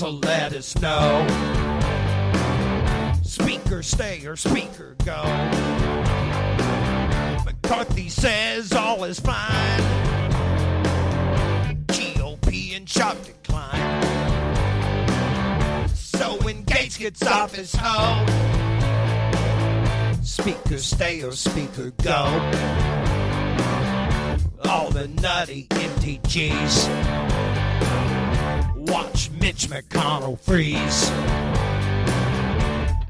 Will let us know. Speaker stay or speaker go. McCarthy says all is fine. GOP in sharp decline. So when Gaetz gets off his hoe, speaker stay or speaker go. All the nutty MTGs. Mitch McConnell freeze.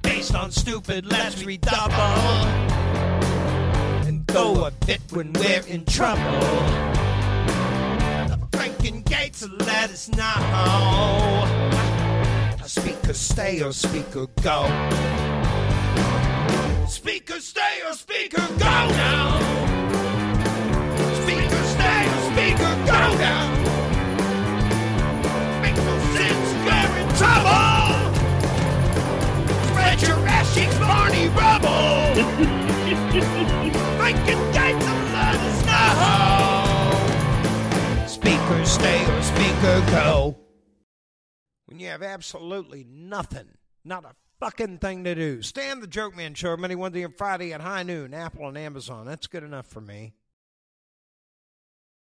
Based on stupid, let's redouble. And go a bit when we're in trouble. The Franken Gaetz let us know. Speaker stay or speaker go. Speaker stay or speaker go now. Franken Gaetz let us know. Speaker stay or speaker go. When you have absolutely nothing, not a fucking thing to do. Stand the Joke Man Show, Monday, Wednesday, and Friday at high noon, Apple and Amazon. That's good enough for me.